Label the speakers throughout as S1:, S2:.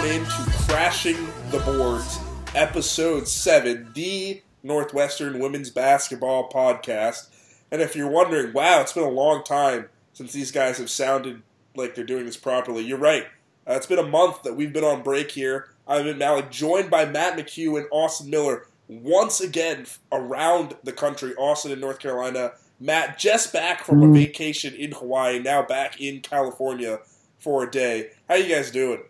S1: on into Crashing the Boards, Episode 7, the Northwestern Women's Basketball Podcast. And if you're wondering, wow, it's been a long time since these guys have sounded like they're doing this properly, you're right. Uh, it's been a month that we've been on break here. I'm in Malik, joined by Matt McHugh and Austin Miller once again around the country, Austin in North Carolina. Matt just back from a
S2: Mm.
S1: vacation in Hawaii, now back in California for a day. How you guys doing?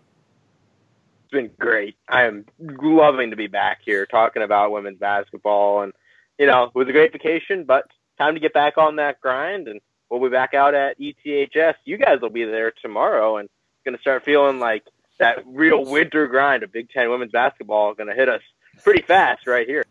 S3: It's been great. I am loving to be back here talking about women's basketball, and you know, it was a great vacation, but time to get back on that grind, and we'll be back out at ETHS. You guys will be there tomorrow, and it's going to start feeling like that real winter grind of Big Ten women's basketball is going to hit us pretty fast right here.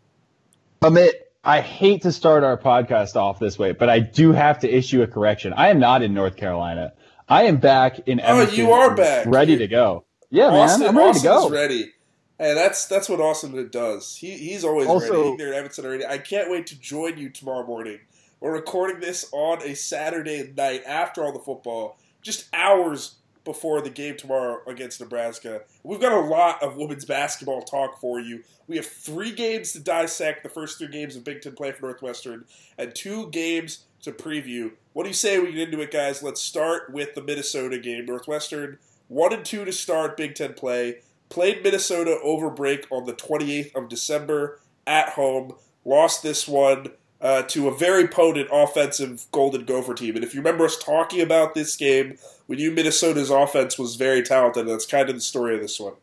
S2: Amit, I hate to start our podcast off this way, but I do have to issue a correction. I am not in North Carolina. I am back in
S1: Oh, you are back.
S2: Ready to go. Yeah,
S1: Austin,
S2: man. I'm ready
S1: Austin's
S2: to go.
S1: ready. Hey, that's that's what Austin does. He he's always
S2: Also-
S1: ready. He's there in Evanston already. I can't wait to join you tomorrow morning. We're recording this on a Saturday night after all the football, just hours before the game tomorrow against Nebraska. We've got a lot of women's basketball talk for you. We have three games to dissect, the first three games of Big Ten play for Northwestern, and two games to preview. What do you say we get into it, guys? Let's start with the Minnesota game. Northwestern one and two to start Big Ten play. Played Minnesota over break on the 28th of December at home. Lost this one uh, to a very potent offensive Golden Gopher team. And if you remember us talking about this game, we knew Minnesota's offense was very talented. That's kind of the story of this one.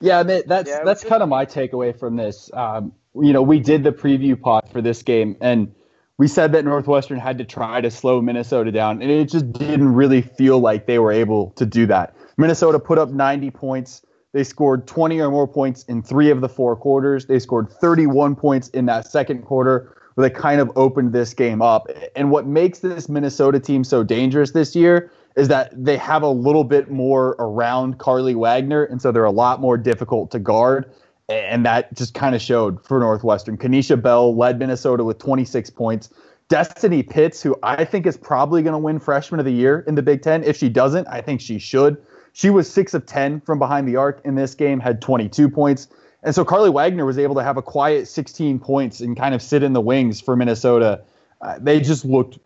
S2: Yeah, Amit, that's
S3: Yeah,
S2: that's kind of my takeaway from this. Um, you know, we did the preview pod for this game, and we said that Northwestern had to try to slow Minnesota down, and it just didn't really feel like they were able to do that. Minnesota put up 90 points. They scored 20 or more points in three of the four quarters. They scored 31 points in that second quarter, where they kind of opened this game up. And what makes this Minnesota team so dangerous this year is that they have a little bit more around Carlie Wagner, and so they're a lot more difficult to guard. And that just kind of showed for Northwestern. Kenisha Bell led Minnesota with 26 points. Destiny Pitts, who I think is probably going to win Freshman of the Year in the Big Ten. If she doesn't, I think she should. She was six of 10 from behind the arc in this game, had 22 points. And so Carlie Wagner was able to have a quiet 16 points and kind of sit in the wings for Minnesota. Uh, they just looked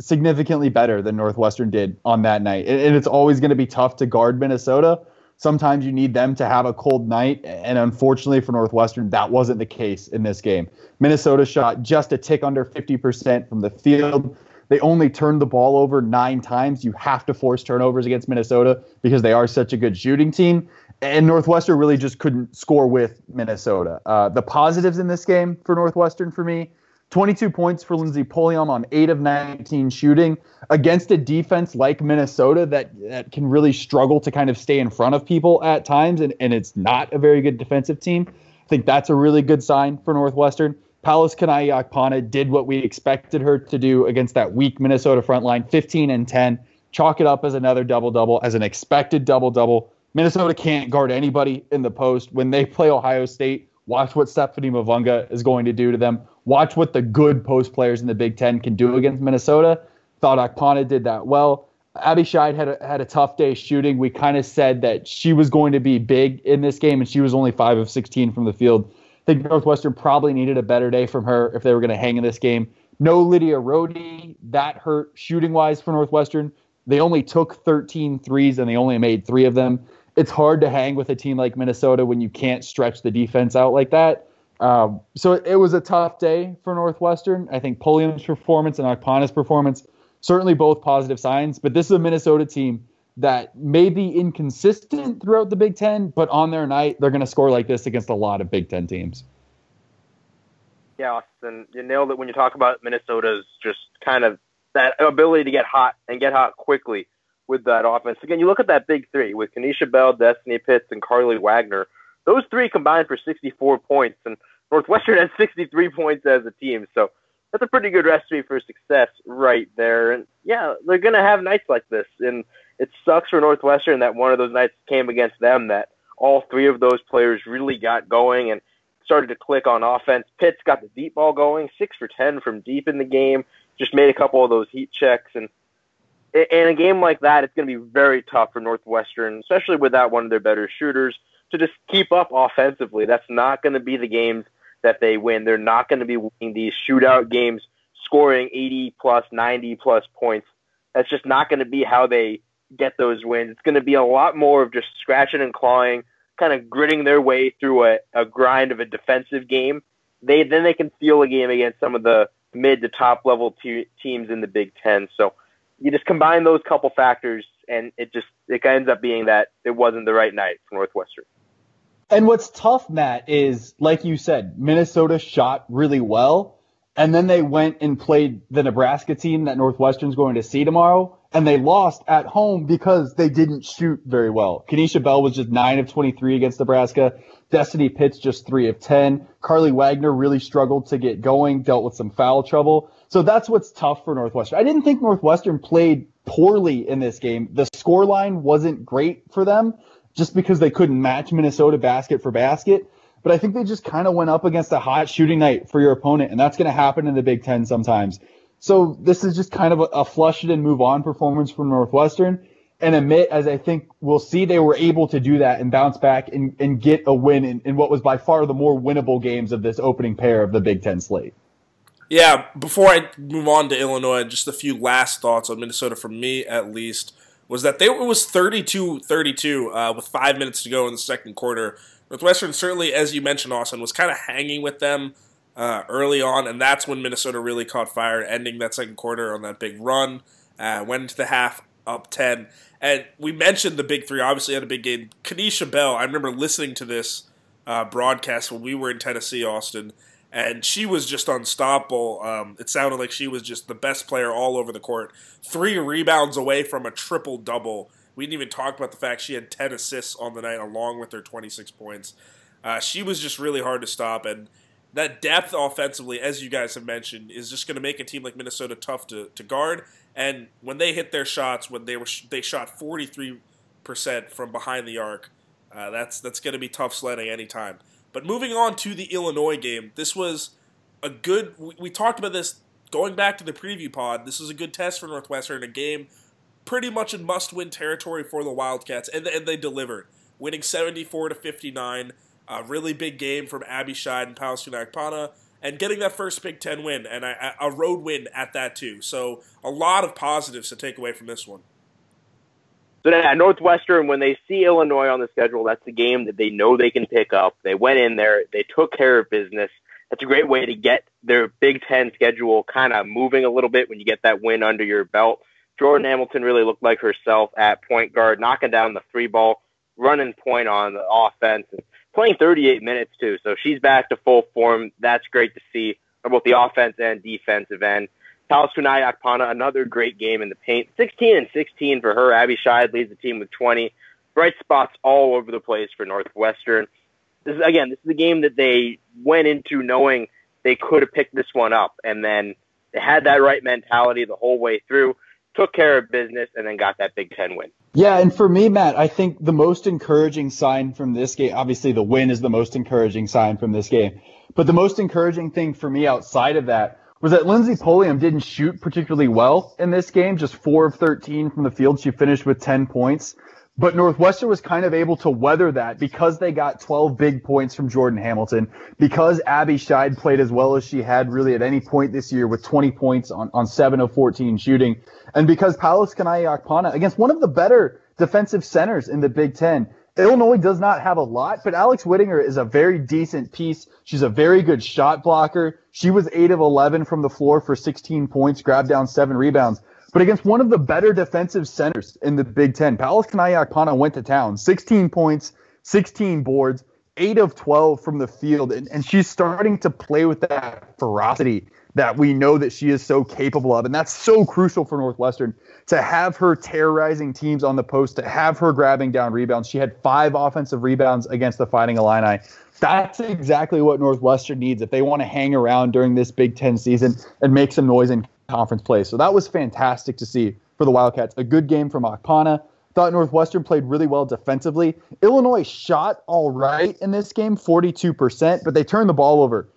S2: significantly better than Northwestern did on that night. And, and it's always going to be tough to guard Minnesota. Sometimes you need them to have a cold night. And unfortunately for Northwestern, that wasn't the case in this game. Minnesota shot just a tick under 50% from the field. They only turned the ball over nine times. You have to force turnovers against Minnesota because they are such a good shooting team. And Northwestern really just couldn't score with Minnesota. Uh, the positives in this game for Northwestern for me 22 points for Lindsey Pulliam on 8 of 19 shooting against a defense like Minnesota that, that can really struggle to kind of stay in front of people at times, and, and it's not a very good defensive team. I think that's a really good sign for Northwestern. Pallas Kunaiyi-Akpanah did what we expected her to do against that weak Minnesota front line 15 and 10. Chalk it up as another double double, as an expected double double. Minnesota can't guard anybody in the post. When they play Ohio State, watch what Stephanie Mavunga is going to do to them. Watch what the good post players in the Big Ten can do against Minnesota. Thought Akpanah did that well. Abby Scheid had a, had a tough day shooting. We kind of said that she was going to be big in this game, and she was only 5 of 16 from the field. I think Northwestern probably needed a better day from her if they were going to hang in this game. No Lydia Rohde. That hurt shooting wise for Northwestern. They only took 13 threes and they only made three of them. It's hard to hang with a team like Minnesota when you can't stretch the defense out like that. Um, so it was a tough day for Northwestern. I think Pulliam's performance and Akpanah's performance, certainly both positive signs, but this is a Minnesota team that may be inconsistent throughout the Big Ten, but on their night, they're going to score like this against a lot of Big Ten teams.
S3: Yeah, Austin, you nailed it when you talk about Minnesota's just kind of that ability to get hot and get hot quickly with that offense. Again, you look at that big three with Kenisha Bell, Destiny Pitts, and Carlie Wagner. Those three combined for 64 points, and Northwestern has 63 points as a team. So that's a pretty good recipe for success right there. And yeah, they're going to have nights like this. And it sucks for Northwestern that one of those nights came against them that all three of those players really got going and started to click on offense. Pitts got the deep ball going, six for 10 from deep in the game, just made a couple of those heat checks. And in a game like that, it's going to be very tough for Northwestern, especially without one of their better shooters, to just keep up offensively. That's not going to be the games that they win. They're not going to be winning these shootout games, scoring 80 plus, 90 plus points. That's just not going to be how they get those wins. It's going to be a lot more of just scratching and clawing, kind of gritting their way through a, a grind of a defensive game. They then they can feel a game against some of the mid to top level te- teams in the Big Ten. So you just combine those couple factors, and it just it ends up being that it wasn't the right night for Northwestern.
S2: And what's tough, Matt, is like you said, Minnesota shot really well, and then they went and played the Nebraska team that Northwestern's going to see tomorrow, and they lost at home because they didn't shoot very well. Kenisha Bell was just 9 of 23 against Nebraska. Destiny Pitts just 3 of 10. Carlie Wagner really struggled to get going, dealt with some foul trouble. So that's what's tough for Northwestern. I didn't think Northwestern played poorly in this game. The score line wasn't great for them just because they couldn't match Minnesota basket for basket. But I think they just kind of went up against a hot shooting night for your opponent, and that's going to happen in the Big Ten sometimes. So this is just kind of a, a flush it and move on performance from Northwestern. And Amit, as I think we'll see, they were able to do that and bounce back and, and get a win in, in what was by far the more winnable games of this opening pair of the Big Ten slate.
S1: Yeah, before I move on to Illinois, just a few last thoughts on Minnesota from me, at least, was that they it was 32-32 uh, with five minutes to go in the second quarter. Northwestern certainly, as you mentioned, Austin, was kind of hanging with them uh, early on, and that's when Minnesota really caught fire, ending that second quarter on that big run. Uh, went into the half up 10. And we mentioned the big three, obviously had a big game. Kenisha Bell, I remember listening to this uh, broadcast when we were in Tennessee, Austin, and she was just unstoppable. Um, it sounded like she was just the best player all over the court. Three rebounds away from a triple double. We didn't even talk about the fact she had 10 assists on the night along with her 26 points. Uh, she was just really hard to stop, and that depth offensively, as you guys have mentioned, is just going to make a team like Minnesota tough to, to guard. And when they hit their shots, when they were they shot 43 percent from behind the arc, uh, that's that's going to be tough sledding anytime. But moving on to the Illinois game, this was a good. We, we talked about this going back to the preview pod. This was a good test for Northwestern, a game pretty much in must-win territory for the Wildcats, and, and they delivered, winning 74 to 59. A really big game from Abby Scheid and Palestine Akpanah, and getting that first Big Ten win, and a, a road win at that too. So a lot of positives to take away from this one.
S3: So at Northwestern, when they see Illinois on the schedule, that's the game that they know they can pick up. They went in there, they took care of business. That's a great way to get their Big Ten schedule kind of moving a little bit when you get that win under your belt. Jordan Hamilton really looked like herself at point guard, knocking down the three ball, running point on the offense, and playing 38 minutes too. So she's back to full form. That's great to see on both the offense and defensive end. Pallas Kunaiyi-Akpanah, another great game in the paint. 16 and 16 for her. Abby Scheid leads the team with 20. Bright spots all over the place for Northwestern. This is, again, this is a game that they went into knowing they could have picked this one up, and then they had that right mentality the whole way through, took care of business, and then got that Big Ten win.
S2: Yeah, and for me, Matt, I think the most encouraging sign from this game, obviously the win is the most encouraging sign from this game, but the most encouraging thing for me outside of that was that Lindsey Pulliam didn't shoot particularly well in this game, just four of 13 from the field. She finished with 10 points. But Northwestern was kind of able to weather that because they got 12 big points from Jordan Hamilton, because Abby Scheid played as well as she had really at any point this year with 20 points on, on 7 of 14 shooting, and because Pallas Kunaiyi-Akpanah against one of the better defensive centers in the Big Ten Illinois does not have a lot, but Alex Wittinger is a very decent piece. She's a very good shot blocker. She was 8 of 11 from the floor for 16 points, grabbed down 7 rebounds. But against one of the better defensive centers in the Big Ten, Pallas Kunaiyi-Akpanah went to town. 16 points, 16 boards, 8 of 12 from the field. And, and she's starting to play with that ferocity that we know that she is so capable of. And that's so crucial for Northwestern to have her terrorizing teams on the post, to have her grabbing down rebounds. She had five offensive rebounds against the Fighting Illini. That's exactly what Northwestern needs if they want to hang around during this Big Ten season and make some noise in conference play. So that was fantastic to see for the Wildcats. A good game from Akpanah. Thought Northwestern played really well defensively. Illinois shot all right in this game, 42%, but they turned the ball over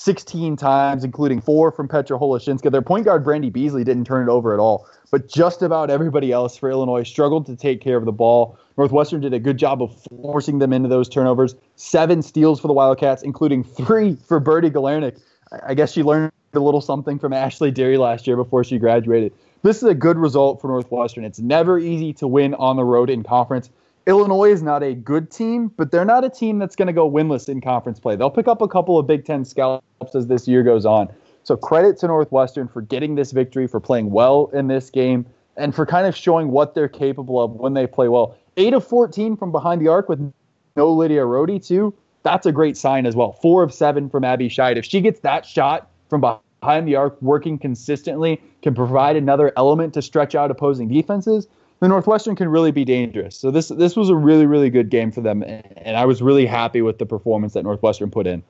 S2: 16 times, including four from Petra Holesinska. Their point guard, Brandi Beasley, didn't turn it over at all, but just about everybody else for Illinois struggled to take care of the ball. Northwestern did a good job of forcing them into those turnovers. Seven steals for the Wildcats, including three for Byrdy Galernik. I guess she learned a little something from Ashley Deary last year before she graduated. This is a good result for Northwestern. It's never easy to win on the road in conference. Illinois is not a good team, but they're not a team that's going to go winless in conference play. They'll pick up a couple of Big Ten scalps as this year goes on. So credit to Northwestern for getting this victory, for playing well in this game, and for kind of showing what they're capable of when they play well. Eight of 14 from behind the arc with no Lydia Rohde, too. That's a great sign as well. Four of seven from Abby Scheid. If she gets that shot from behind the arc working consistently, can provide another element to stretch out opposing defenses, the Northwestern can really be dangerous. So this this was a really really good game for them, and I was really happy with the performance that Northwestern put in.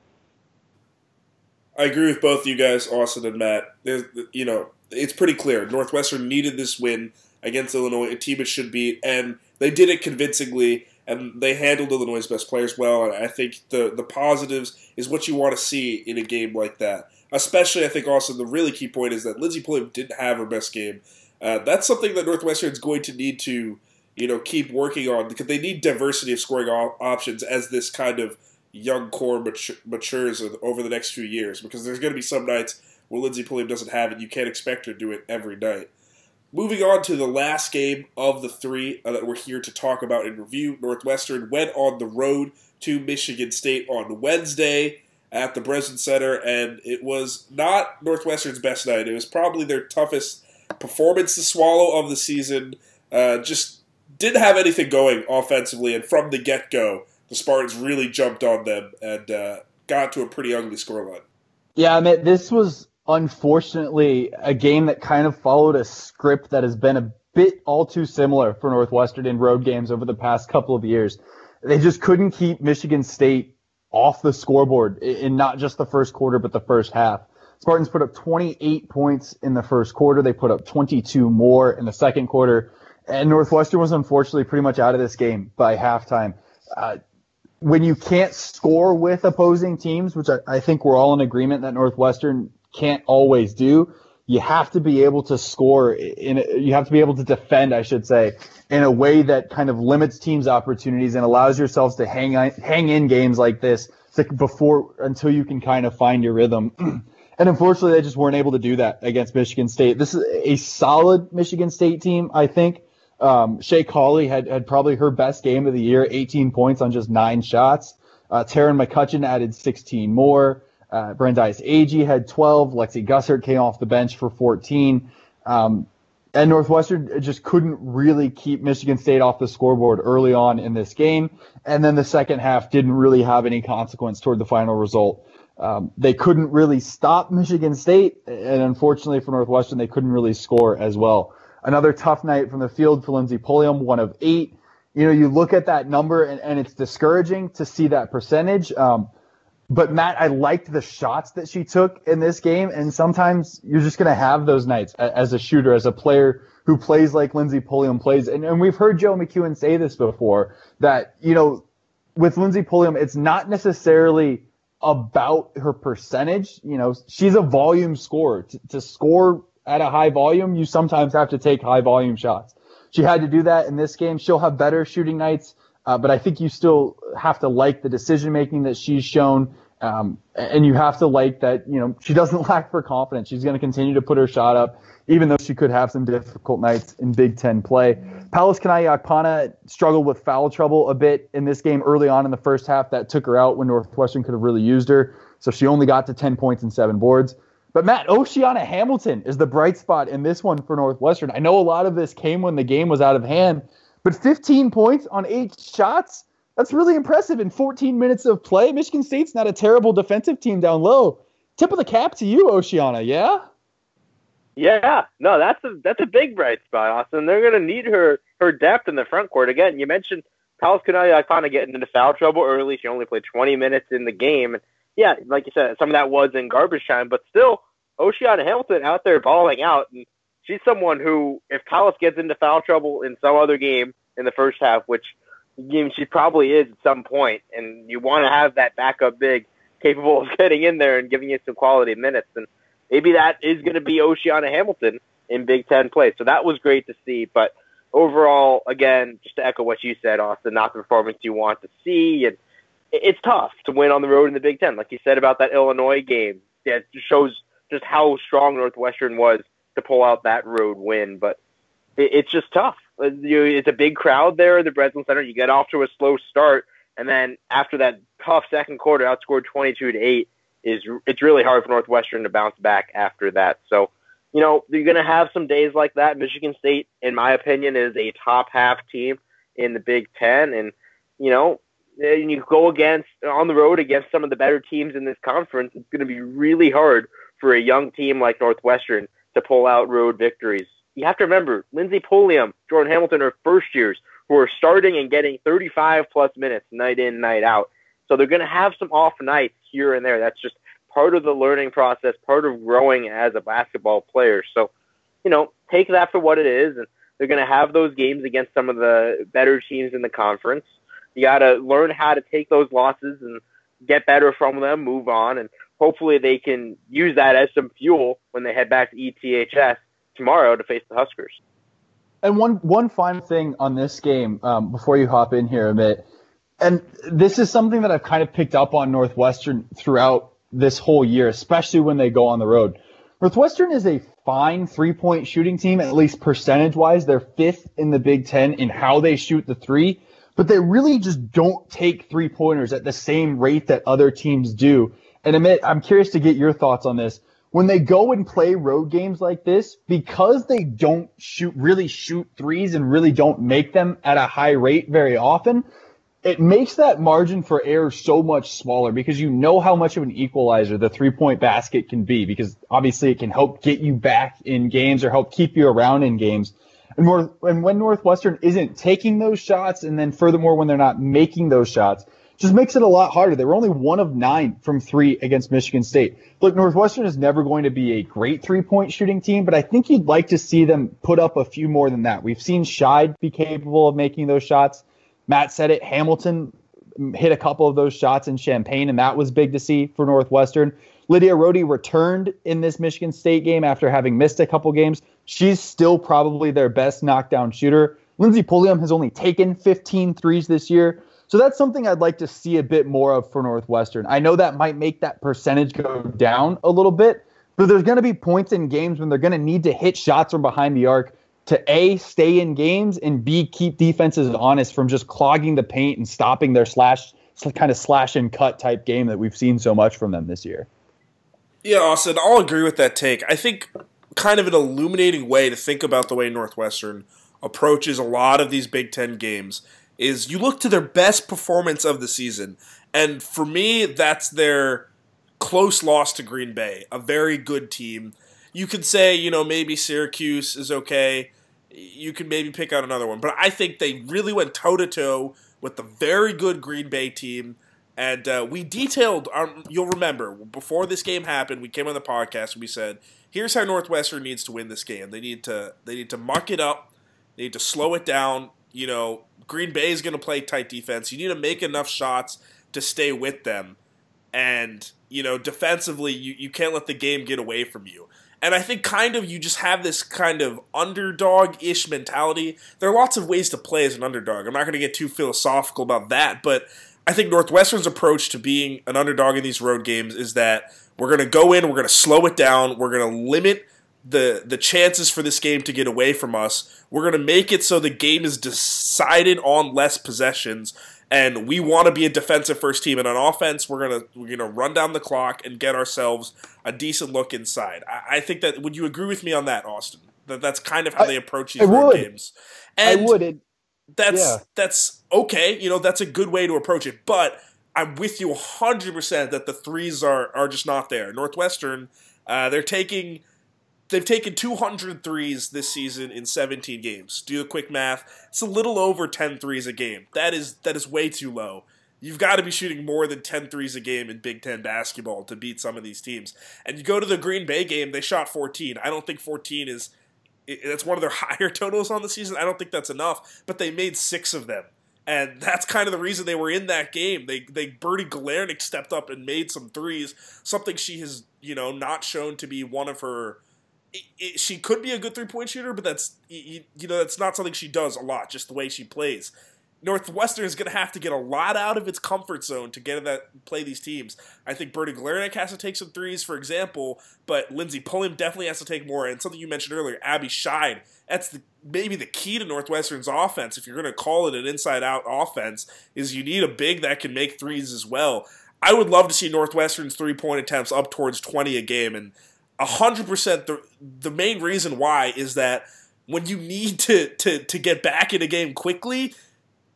S1: I agree with both you guys, Austin and Matt. There's, you know, it's pretty clear Northwestern needed this win against Illinois, a team it should beat, and they did it convincingly. And they handled Illinois' best players well. And I think the the positives is what you want to see in a game like that. Especially, I think also the really key point is that Lindsey Pulliam didn't have her best game uh, that's something that Northwestern is going to need to, you know, keep working on because they need diversity of scoring options as this kind of young core mature, matures over the next few years. Because there's going to be some nights where Lindsey Pulliam doesn't have it. You can't expect her to do it every night. Moving on to the last game of the three uh, that we're here to talk about and review, Northwestern went on the road to Michigan State on Wednesday at the Breslin Center, and it was not Northwestern's best night. It was probably their toughest performance to swallow of the season. Uh, just didn't have anything going offensively, and from the get go, the Spartans really jumped on them and uh, got to a pretty ugly scoreline.
S2: Yeah, I mean, this was unfortunately a game that kind of followed a script that has been a bit all too similar for Northwestern in road games over the past couple of years. They just couldn't keep Michigan State off the scoreboard in not just the first quarter, but the first half. Spartans put up 28 points in the first quarter. They put up 22 more in the second quarter. And Northwestern was unfortunately pretty much out of this game by halftime. Uh, when you can't score with opposing teams, which I, I think we're all in agreement that Northwestern can't always do, you have to be able to score in you have to be able to defend, I should say, in a way that kind of limits teams' opportunities and allows yourselves to hang on, hang in games like this before until you can kind of find your rhythm. And unfortunately, they just weren't able to do that against Michigan State. This is a solid Michigan State team, I think. Um, Shay Colley had, had probably her best game of the year, 18 points on just nine shots. Uh, Taryn McCutcheon added 16 more. Uh, Branndais Agee had 12. Lexi Gussert came off the bench for 14. Um, and Northwestern just couldn't really keep Michigan State off the scoreboard early on in this game. And then the second half didn't really have any consequence toward the final result. Um, they couldn't really stop Michigan State, and unfortunately for Northwestern, they couldn't really score as well. Another tough night from the field for Lindsey Pulliam, one of eight. You know, you look at that number, and, and it's discouraging to see that percentage. Um, but Matt, I liked the shots that she took in this game, and sometimes you're just going to have those nights as a shooter, as a player who plays like Lindsey Pulliam plays. And, and we've heard Joe McKeown say this before that, you know, with Lindsey Pulliam, it's not necessarily about her percentage. You know, she's a volume scorer. T- to score at a high volume, you sometimes have to take high volume shots. She had to do that in this game. She'll have better shooting nights, uh, but I think you still have to like the decision making that she's shown. Um, and you have to like that, you know, she doesn't lack for confidence. She's going to continue to put her shot up even though she could have some difficult nights in Big Ten play. Pallas Kunaiyi-Akpanah struggled with foul trouble a bit in this game early on in the first half. That took her out when Northwestern could have really used her. So she only got to 10 points and seven boards. But Matt, Oceana Hamilton is the bright spot in this one for Northwestern. I know a lot of this came when the game was out of hand, but 15 points on eight shots, that's really impressive in 14 minutes of play. Michigan State's not a terrible defensive team down low. Tip of the cap to you, Oceana, yeah?
S3: Yeah, no, that's a that's a big bright spot, Austin. They're going to need her her depth in the front court again. You mentioned Pallas Kunaiyi uh, kind of getting into foul trouble early. She only played 20 minutes in the game, and yeah, like you said, some of that was in garbage time, but still, Oceana Hamilton out there balling out, and she's someone who, if Pallas gets into foul trouble in some other game in the first half, which she probably is at some point, and you want to have that backup big capable of getting in there and giving you some quality minutes. And maybe that is going to be Oceana Hamilton in Big Ten play. So that was great to see. But overall, again, just to echo what you said, Austin, not the performance you want to see. And it's tough to win on the road in the Big Ten. Like you said about that Illinois game, that shows just how strong Northwestern was to pull out that road win. But it's just tough. Uh, it's a big crowd there at the Breslin Center. You get off to a slow start, and then after that tough second quarter, outscored 22 to 8, is it's really hard for Northwestern to bounce back after that. So, you know, you're going to have some days like that. Michigan State, in my opinion, is a top half team in the Big Ten, and you know, and you go against on the road against some of the better teams in this conference. It's going to be really hard for a young team like Northwestern to pull out road victories. You have to remember, Lindsey Pulliam, Jordan Hamilton are first years who are starting and getting 35 plus minutes night in, night out. So they're going to have some off nights here and there. That's just part of the learning process, part of growing as a basketball player. So, you know, take that for what it is. And they're going to have those games against some of the better teams in the conference. You got to learn how to take those losses and get better from them, move on, and hopefully they can use that as some fuel when they head back to ETHS tomorrow to face the Huskers.
S2: And one one final thing on this game um, before you hop in here, Amit, and this is something that I've kind of picked up on Northwestern throughout this whole year, especially when they go on the road. Northwestern is a fine three point shooting team, at least percentage wise. They're fifth in the Big Ten in how they shoot the three, but they really just don't take three pointers at the same rate that other teams do. And Amit, I'm curious to get your thoughts on this when they go and play road games like this, because they don't shoot, really shoot threes and really don't make them at a high rate very often, it makes that margin for error so much smaller because you know how much of an equalizer the three point basket can be because obviously it can help get you back in games or help keep you around in games. And more, and when Northwestern isn't taking those shots and then furthermore when they're not making those shots, just makes it a lot harder. They were only one of nine from three against Michigan State. Look, Northwestern is never going to be a great three point shooting team, but I think you'd like to see them put up a few more than that. We've seen Scheid be capable of making those shots. Matt said it. Hamilton hit a couple of those shots in Champaign, and that was big to see for Northwestern. Lydia Rohde returned in this Michigan State game after having missed a couple games. She's still probably their best knockdown shooter. Lindsey Pulliam has only taken 15 threes this year. So that's something I'd like to see a bit more of for Northwestern. I know that might make that percentage go down a little bit, but there's going to be points in games when they're going to need to hit shots from behind the arc to A, stay in games, and B, keep defenses honest from just clogging the paint and stopping their slash, kind of slash and cut type game that we've seen so much from them this year.
S1: Yeah, Austin, I'll agree with that take. I think kind of an illuminating way to think about the way Northwestern approaches a lot of these Big Ten games is you look to their best performance of the season, and for me, that's their close loss to Green Bay, a very good team. You could say, you know, maybe Syracuse is okay. You could maybe pick out another one, but I think they really went toe to toe with the very good Green Bay team. And uh, we detailed, um, you'll remember, before this game happened, we came on the podcast and we said, here's how Northwestern needs to win this game. They need to they need to muck it up. They need to slow it down. You know, Green Bay is going to play tight defense. You need to make enough shots to stay with them. And, you know, defensively, you, you can't let the game get away from you. And I think kind of you just have this kind of underdog ish mentality. There are lots of ways to play as an underdog. I'm not going to get too philosophical about that, but I think Northwestern's approach to being an underdog in these road games is that we're going to go in, we're going to slow it down, we're going to limit the the chances for this game to get away from us. We're going to make it so the game is decided on less possessions and we want to be a defensive first team and on offense we're going to we're going to run down the clock and get ourselves a decent look inside. I, I, think that would you agree with me on that Austin? That that's kind of how I, they approach these games.
S2: And I would. It,
S1: that's yeah. that's okay, you know, that's a good way to approach it, but I'm with you 100% that the threes are are just not there. Northwestern uh, they're taking They've taken 200 threes this season in 17 games. Do the quick math. It's a little over 10 threes a game. That is that is way too low. You've got to be shooting more than 10 threes a game in Big Ten basketball to beat some of these teams. And you go to the Green Bay game, they shot 14. I don't think 14 is that's one of their higher totals on the season. I don't think that's enough, but they made six of them. And that's kind of the reason they were in that game. They they Byrdy Galernik stepped up and made some threes, something she has you know not shown to be one of her. It, it, she could be a good three point shooter, but that's you, you know that's not something she does a lot. Just the way she plays. Northwestern is going to have to get a lot out of its comfort zone to get that play these teams. I think Byrdy Galernik has to take some threes, for example, but Lindsey Pulliam definitely has to take more. And something you mentioned earlier, Abby Scheid, that's the, maybe the key to Northwestern's offense. If you're going to call it an inside-out offense, is you need a big that can make threes as well. I would love to see Northwestern's three-point attempts up towards 20 a game, and 100% the the main reason why is that when you need to to to get back in a game quickly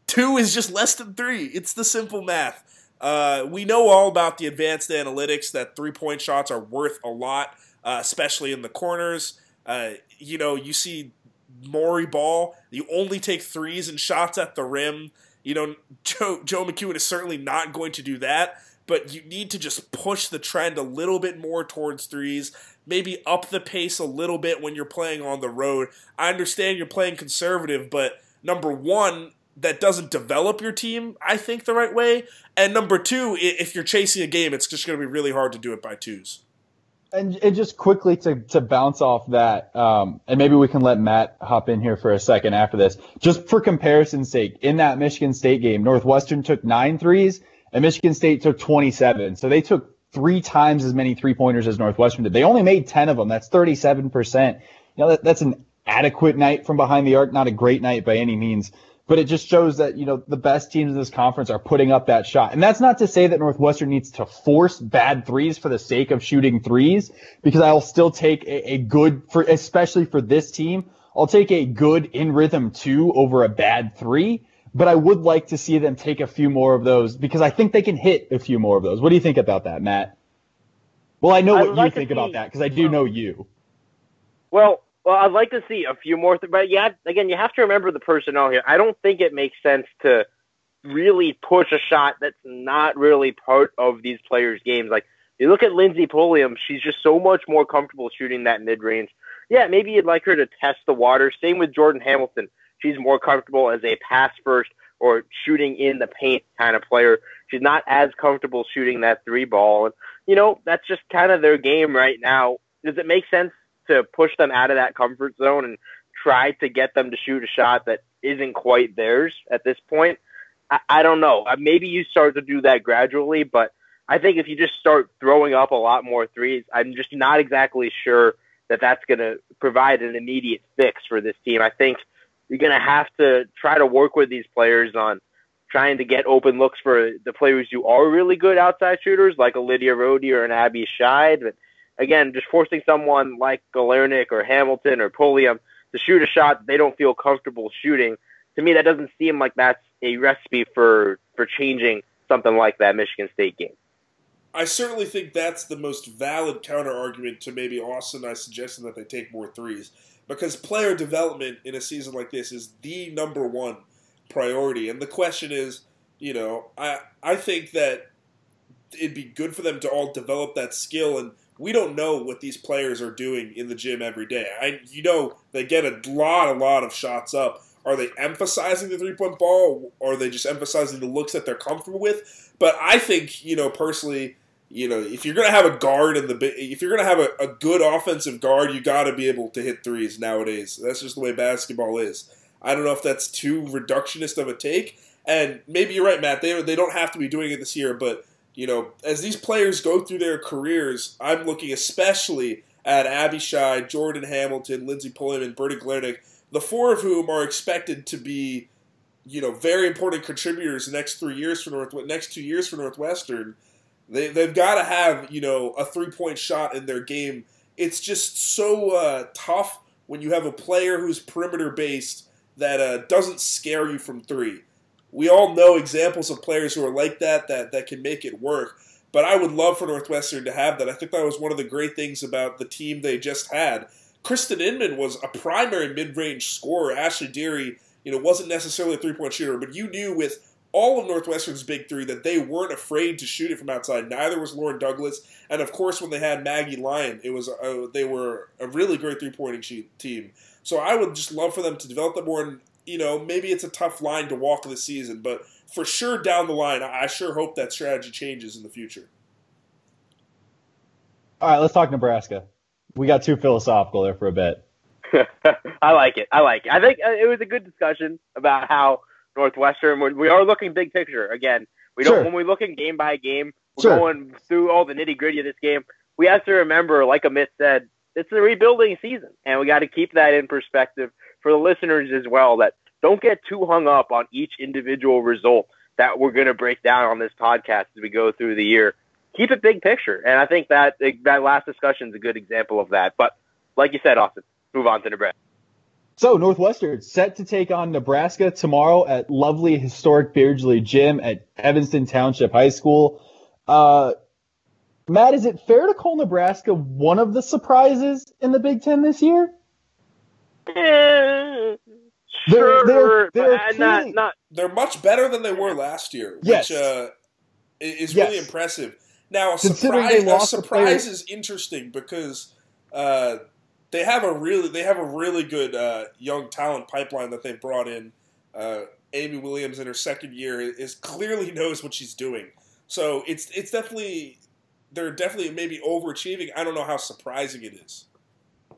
S1: Two is just less than three. It's the simple math. Uh, we know all about the advanced analytics that three point shots are worth a lot, uh, especially in the corners. Uh, you know, you see Moreyball, you only take threes and shots at the rim. You know, Joe, Joe McKeown is certainly not going to do that, but you need to just push the trend a little bit more towards threes. Maybe up the pace a little bit when you're playing on the road. I understand you're playing conservative, but number one, that doesn't develop your team, I think, the right way. And number two, if you're chasing a game, it's just going to be really hard to do it by twos.
S2: And, and just quickly to, to bounce off that, um, and maybe we can let Matt hop in here for a second after this. Just for comparison's sake, in that Michigan State game, Northwestern took nine threes and Michigan State took 27. So they took three times as many three pointers as Northwestern did. They only made 10 of them. That's 37%. You know, that, that's an adequate night from behind the arc, not a great night by any means but it just shows that you know the best teams in this conference are putting up that shot. And that's not to say that Northwestern needs to force bad threes for the sake of shooting threes, because I'll still take a, a good for especially for this team. I'll take a good in rhythm two over a bad three, but I would like to see them take a few more of those because I think they can hit a few more of those. What do you think about that, Matt? Well, I know what like you think see, about that because I do know you.
S3: Well, well, I'd like to see a few more, th- but yeah, again, you have to remember the personnel here. I don't think it makes sense to really push a shot that's not really part of these players' games. Like you look at Lindsey Pulliam, she's just so much more comfortable shooting that mid range. Yeah, maybe you'd like her to test the water. Same with Jordan Hamilton. She's more comfortable as a pass first or shooting in the paint kind of player. She's not as comfortable shooting that three ball. And, you know, that's just kind of their game right now. Does it make sense to push them out of that comfort zone and try to get them to shoot a shot that isn't quite theirs at this point. I, I don't know. Uh, maybe you start to do that gradually, but I think if you just start throwing up a lot more threes, I'm just not exactly sure that that's going to provide an immediate fix for this team. I think you're going to have to try to work with these players on trying to get open looks for the players who are really good outside shooters, like a Lydia Rohde or an Abby Scheid. But again, just forcing someone like Galernik or Hamilton or Pulliam to shoot a shot they don't feel comfortable shooting, to me, that doesn't seem like that's a recipe for, for changing something like that Michigan State game.
S1: I certainly think that's the most valid counter argument to maybe Austin I suggesting that they take more threes. Because player development in a season like this is the number one priority. And the question is, you know, I I think that it'd be good for them to all develop that skill and we don't know what these players are doing in the gym every day. I, you know, they get a lot, a lot of shots up. Are they emphasizing the three point ball, or are they just emphasizing the looks that they're comfortable with? But I think, you know, personally, you know, if you're going to have a guard in the, if you're going to have a, a, good offensive guard, you got to be able to hit threes nowadays. That's just the way basketball is. I don't know if that's too reductionist of a take, and maybe you're right, Matt. They they don't have to be doing it this year, but you know, as these players go through their careers, I'm looking especially at Abby Scheid, Jordan Hamilton, Lindsey Pulliam, and Byrdy Galernik, the four of whom are expected to be, you know, very important contributors next three years for North, next two years for Northwestern. They they've got to have you know a three point shot in their game. It's just so uh, tough when you have a player who's perimeter based that uh, doesn't scare you from three we all know examples of players who are like that that that can make it work. But I would love for Northwestern to have that. I think that was one of the great things about the team they just had. Christen Inman was a primary mid-range scorer. Ashley Deary, you know, wasn't necessarily a three-point shooter, but you knew with all of Northwestern's big three that they weren't afraid to shoot it from outside. Neither was Lauren Douglas, and of course, when they had Maggie Lyon, it was a, they were a really great three-pointing team. So I would just love for them to develop that more. And you know, maybe it's a tough line to walk this season, but for sure down the line, I sure hope that strategy changes in the future.
S2: All right, let's talk Nebraska. We got too philosophical there for a bit.
S3: I like it. I like it. I think uh, it was a good discussion about how Northwestern. We are looking big picture again. We don't
S2: Sure.
S3: when we're looking game by game. We're
S2: Sure.
S3: going through all the nitty gritty of this game. We have to remember, like Amit said, it's a rebuilding season, and we got to keep that in perspective for the listeners as well. That don't get too hung up on each individual result that we're going to break down on this podcast as we go through the year. Keep it big picture, and I think that that last discussion is a good example of that. But like you said, Austin, move on to Nebraska.
S2: So Northwestern set to take on Nebraska tomorrow at lovely historic Beardsley Gym at Evanston Township High School. Uh, Matt, is it fair to call Nebraska one of the surprises in the Big Ten this year? They're-
S3: sure,
S2: they're- they're
S3: but uh, not not
S1: They're much better than they were last year,
S2: Yes.
S1: which uh, is really
S2: Yes.
S1: impressive. Now, a
S2: Considering
S1: surprise,
S2: they
S1: a
S2: lost a
S1: surprise is interesting because uh, they have a really they have a really good uh, young talent pipeline that they've brought in. Uh, Amy Williams in her second year is clearly knows what she's doing. So it's it's definitely they're definitely maybe overachieving. I don't know how surprising it is.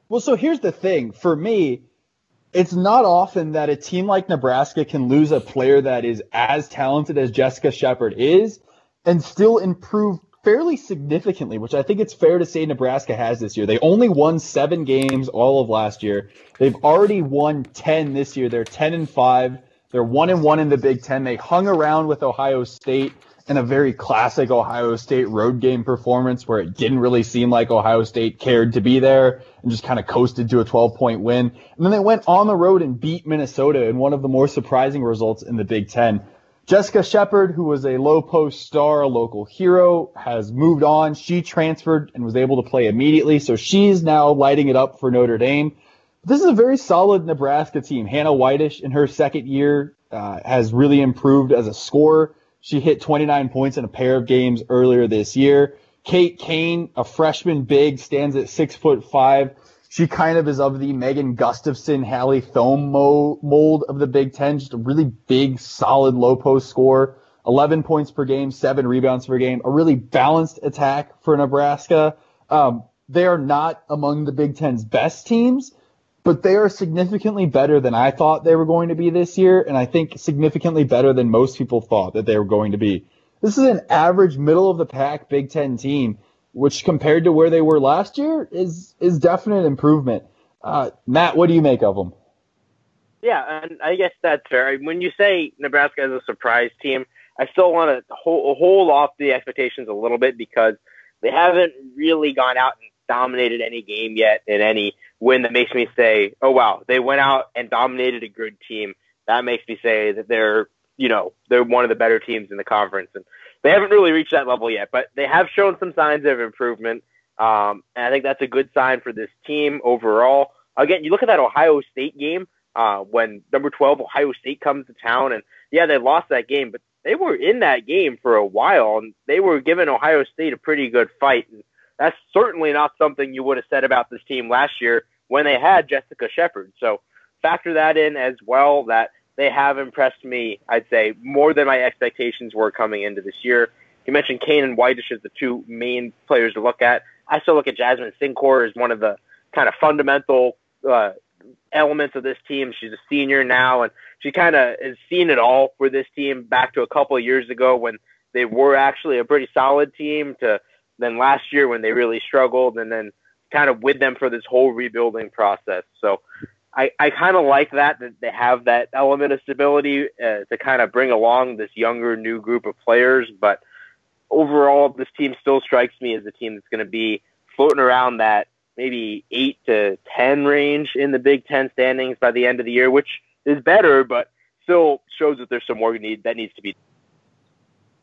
S2: Well, so here's the thing. For me, it's not often that a team like Nebraska can lose a player that is as talented as Jessica Shepard is and still improve fairly significantly, which I think it's fair to say Nebraska has this year. They only won seven games all of last year. They've already won 10 this year. They're 10 and 5. They're 1 and 1 in the Big Ten. They hung around with Ohio State in a very classic Ohio State road game performance where it didn't really seem like Ohio State cared to be there and just kind of coasted to a 12 point win. And then they went on the road and beat Minnesota in one of the more surprising results in the Big Ten. Jessica Shepard, who was a low post star, a local hero, has moved on. She transferred and was able to play immediately. So she's now lighting it up for Notre Dame. This is a very solid Nebraska team. Hannah Whitish in her second year uh, has really improved as a scorer. She hit 29 points in a pair of games earlier this year. Kate Cain, a freshman big, stands at six foot five. She kind of is of the Megan Gustafson, Hallie Thome mold of the Big Ten. Just a really big, solid low post score. 11 points per game, seven rebounds per game. A really balanced attack for Nebraska. Um, they are not among the Big Ten's best teams, but they are significantly better than I thought they were going to be this year, and I think significantly better than most people thought that they were going to be. This is an average, middle of the pack Big Ten team, which compared to where they were last year is is definite improvement. Uh, Matt, what do you make of them?
S3: Yeah, and I guess that's fair. When you say Nebraska is a surprise team, I still want to hold, hold off the expectations a little bit because they haven't really gone out and dominated any game yet in any win that makes me say, oh, wow, they went out and dominated a good team. That makes me say that they're, you know, they're one of the better teams in the conference. And they haven't really reached that level yet, but they have shown some signs of improvement. Um, and I think that's a good sign for this team overall. Again, you look at that Ohio State game uh, when number 12 Ohio State comes to town, and yeah, they lost that game, but they were in that game for a while, and they were giving Ohio State a pretty good fight. And that's certainly not something you would have said about this team last year when they had Jessica Shepard. So factor that in as well. That they have impressed me, I'd say, more than my expectations were coming into this year. You mentioned Cain and Whitish as the two main players to look at. I still look at Jasmine Cincore as one of the kind of fundamental uh, elements of this team. She's a senior now, and she kind of has seen it all for this team back to a couple of years ago when they were actually a pretty solid team to then last year when they really struggled and then kind of with them for this whole rebuilding process. So I, I kind of like that, that they have that element of stability uh, to kind of bring along this younger new group of players. But overall, this team still strikes me as a team that's going to be floating around that maybe eight to ten range in the Big Ten standings by the end of the year, which is better, but still shows that there's some work need that needs to be.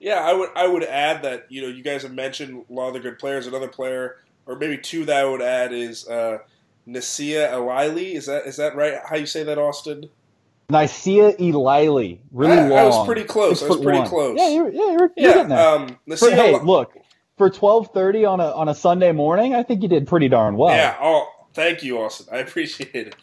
S1: Yeah, I would I would add that you know you guys have mentioned a lot of the good players. Another player, or maybe two that I would add is uh, Nasia Elili. Is that is that right? How you say that, Austin?
S2: Nicea Eliely, really
S1: I,
S2: long.
S1: I was pretty close. I was pretty
S2: one.
S1: close.
S2: Yeah, you're, yeah, you're, you're
S1: yeah.
S2: getting there.
S1: Um,
S2: For- hey, look, for twelve thirty on a on a Sunday morning, I think you did pretty darn well.
S1: Yeah. Oh, thank you, Austin. I appreciate it.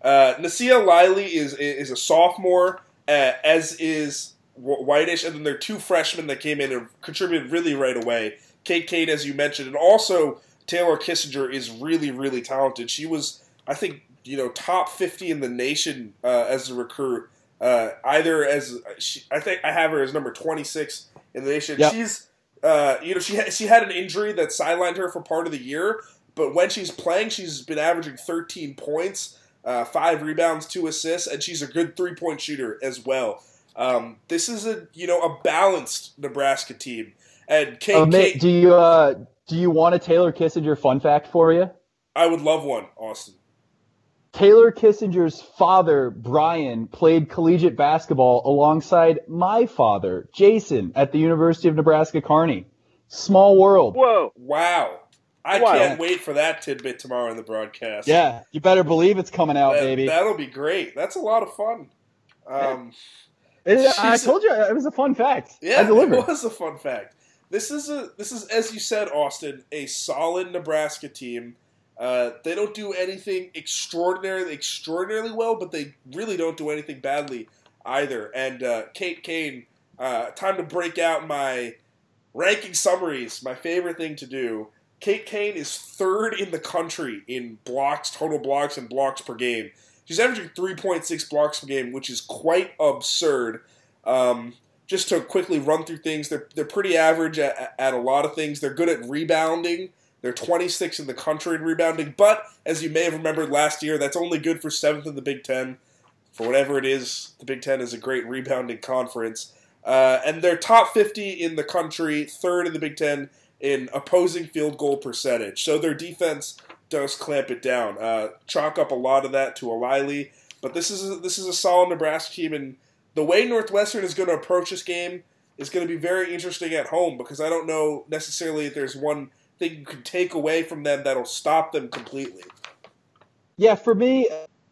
S1: Uh, Nasia Liley is is a sophomore, uh, as is Whitish, and then there are two freshmen that came in and contributed really right away. Kate Cain, as you mentioned, and also Taylor Kissinger is really really talented. She was, I think, you know, top fifty in the nation uh, as a recruit. Uh, either as she, I think I have her as number twenty six in the nation. Yep. She's, uh, you know, she ha- she had an injury that sidelined her for part of the year, but when she's playing, she's been averaging thirteen points uh, five rebounds, two assists, and she's a good three point shooter as well. Um, this is a you know a balanced Nebraska team. And Kate,
S2: uh,
S1: Kate,
S2: do you uh, do you want a Taylor Kissinger fun fact for you?
S1: I would love one, Austin.
S2: Taylor Kissinger's father, Brian, played collegiate basketball alongside my father, Jason, at the University of Nebraska Kearney. Small world.
S3: Whoa!
S1: Wow. I wow. can't wait for that tidbit tomorrow in the broadcast.
S2: Yeah, you better believe it's coming out,
S1: that,
S2: baby.
S1: That'll be great. That's a lot of fun. Um,
S2: it, I told you it was a fun fact.
S1: Yeah, it was a fun fact. This is a this is as you said, Austin, a solid Nebraska team. Uh, they don't do anything extraordinarily extraordinarily well, but they really don't do anything badly either. And uh, Kate Cain, uh, time to break out my ranking summaries. My favorite thing to do. Kate Cain is third in the country in blocks, total blocks, and blocks per game. She's averaging 3.6 blocks per game, which is quite absurd. Um, just to quickly run through things, they're, they're pretty average at, at a lot of things. They're good at rebounding. They're 26 in the country in rebounding, but as you may have remembered last year, that's only good for seventh in the Big Ten. For whatever it is, the Big Ten is a great rebounding conference. Uh, and they're top 50 in the country, third in the Big Ten in opposing field goal percentage. So their defense does clamp it down. Uh, chalk up a lot of that to O'Reilly, but this is a, this is a solid Nebraska team, and the way Northwestern is going to approach this game is going to be very interesting at home because I don't know necessarily if there's one thing you can take away from them that'll stop them completely.
S2: Yeah, for me,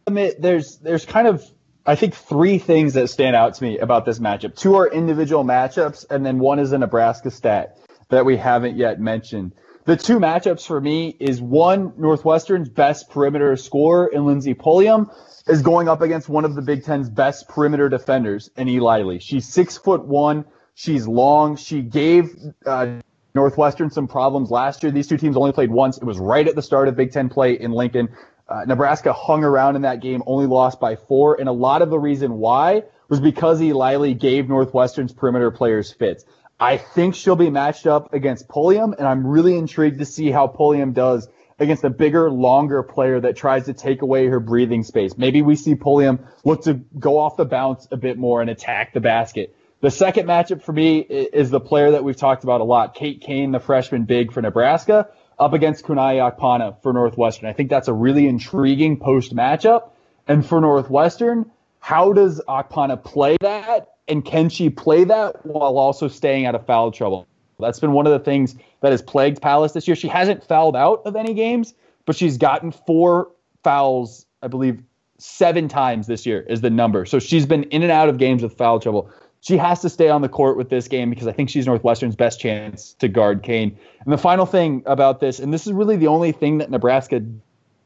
S2: I mean, there's there's kind of I think three things that stand out to me about this matchup. Two are individual matchups, and then one is a Nebraska stat that we haven't yet mentioned. The two matchups for me is one Northwestern's best perimeter scorer in Lindsey Pulliam is going up against one of the Big Ten's best perimeter defenders in Eliely. She's six foot one. She's long. She gave uh, Northwestern some problems last year. These two teams only played once. It was right at the start of Big Ten play in Lincoln. Uh, Nebraska hung around in that game, only lost by four, and a lot of the reason why was because Eliely gave Northwestern's perimeter players fits. I think she'll be matched up against Pulliam, and I'm really intrigued to see how Pulliam does against a bigger, longer player that tries to take away her breathing space. Maybe we see Pulliam look to go off the bounce a bit more and attack the basket. The second matchup for me is the player that we've talked about a lot, Kate Cain, the freshman big for Nebraska, up against Kunaiyi-Akpanah for Northwestern. I think that's a really intriguing post matchup. And for Northwestern, how does Akpanah play that? and can she play that while also staying out of foul trouble? That's been one of the things that has plagued Pallas this year. She hasn't fouled out of any games, but she's gotten four fouls, I believe, seven times this year is the number. So she's been in and out of games with foul trouble. She has to stay on the court with this game because I think she's Northwestern's best chance to guard Cain. And the final thing about this, and this is really the only thing that Nebraska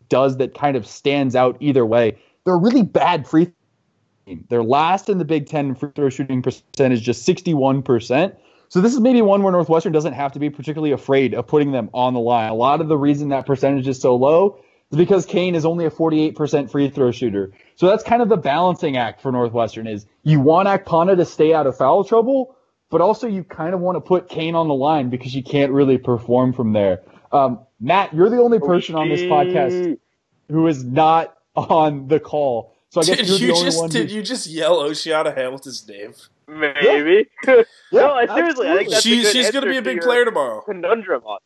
S2: does that kind of stands out either way, they're really bad free they're last in the Big Ten free throw shooting percentage, is just 61%. So this is maybe one where Northwestern doesn't have to be particularly afraid of putting them on the line. A lot of the reason that percentage is so low is because Cain is only a 48% free throw shooter. So that's kind of the balancing act for Northwestern is you want Akpanah to stay out of foul trouble, but also you kind of want to put Cain on the line because you can't really perform from there. Um, Matt, you're the only person on this podcast who is not on the call so I guess
S1: did you just did you just yell Oceana Hamilton's name?
S3: Maybe. Yeah. no, I seriously, I think that's
S1: she, she's going to be a big player tomorrow.
S3: Conundrum. on.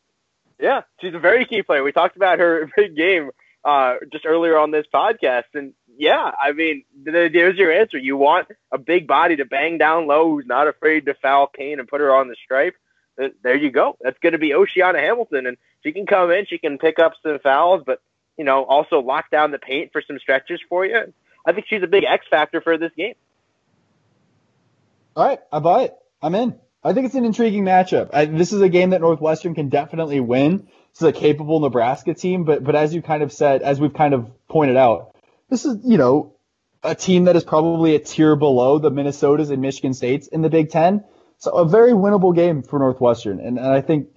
S3: Yeah, she's a very key player. We talked about her big game uh, just earlier on this podcast, and yeah, I mean, there's your answer. You want a big body to bang down low, who's not afraid to foul Cain and put her on the stripe. There you go. That's going to be Oceana Hamilton, and she can come in, she can pick up some fouls, but you know, also lock down the paint for some stretches for you. I think she's a big X factor for this game.
S2: All right, I buy it. I'm in. I think it's an intriguing matchup. I, this is a game that Northwestern can definitely win. This is a capable Nebraska team, but but as you kind of said, as we've kind of pointed out, this is, you know, a team that is probably a tier below the Minnesotas and Michigan States in the Big Ten. So a very winnable game for Northwestern. And, and I think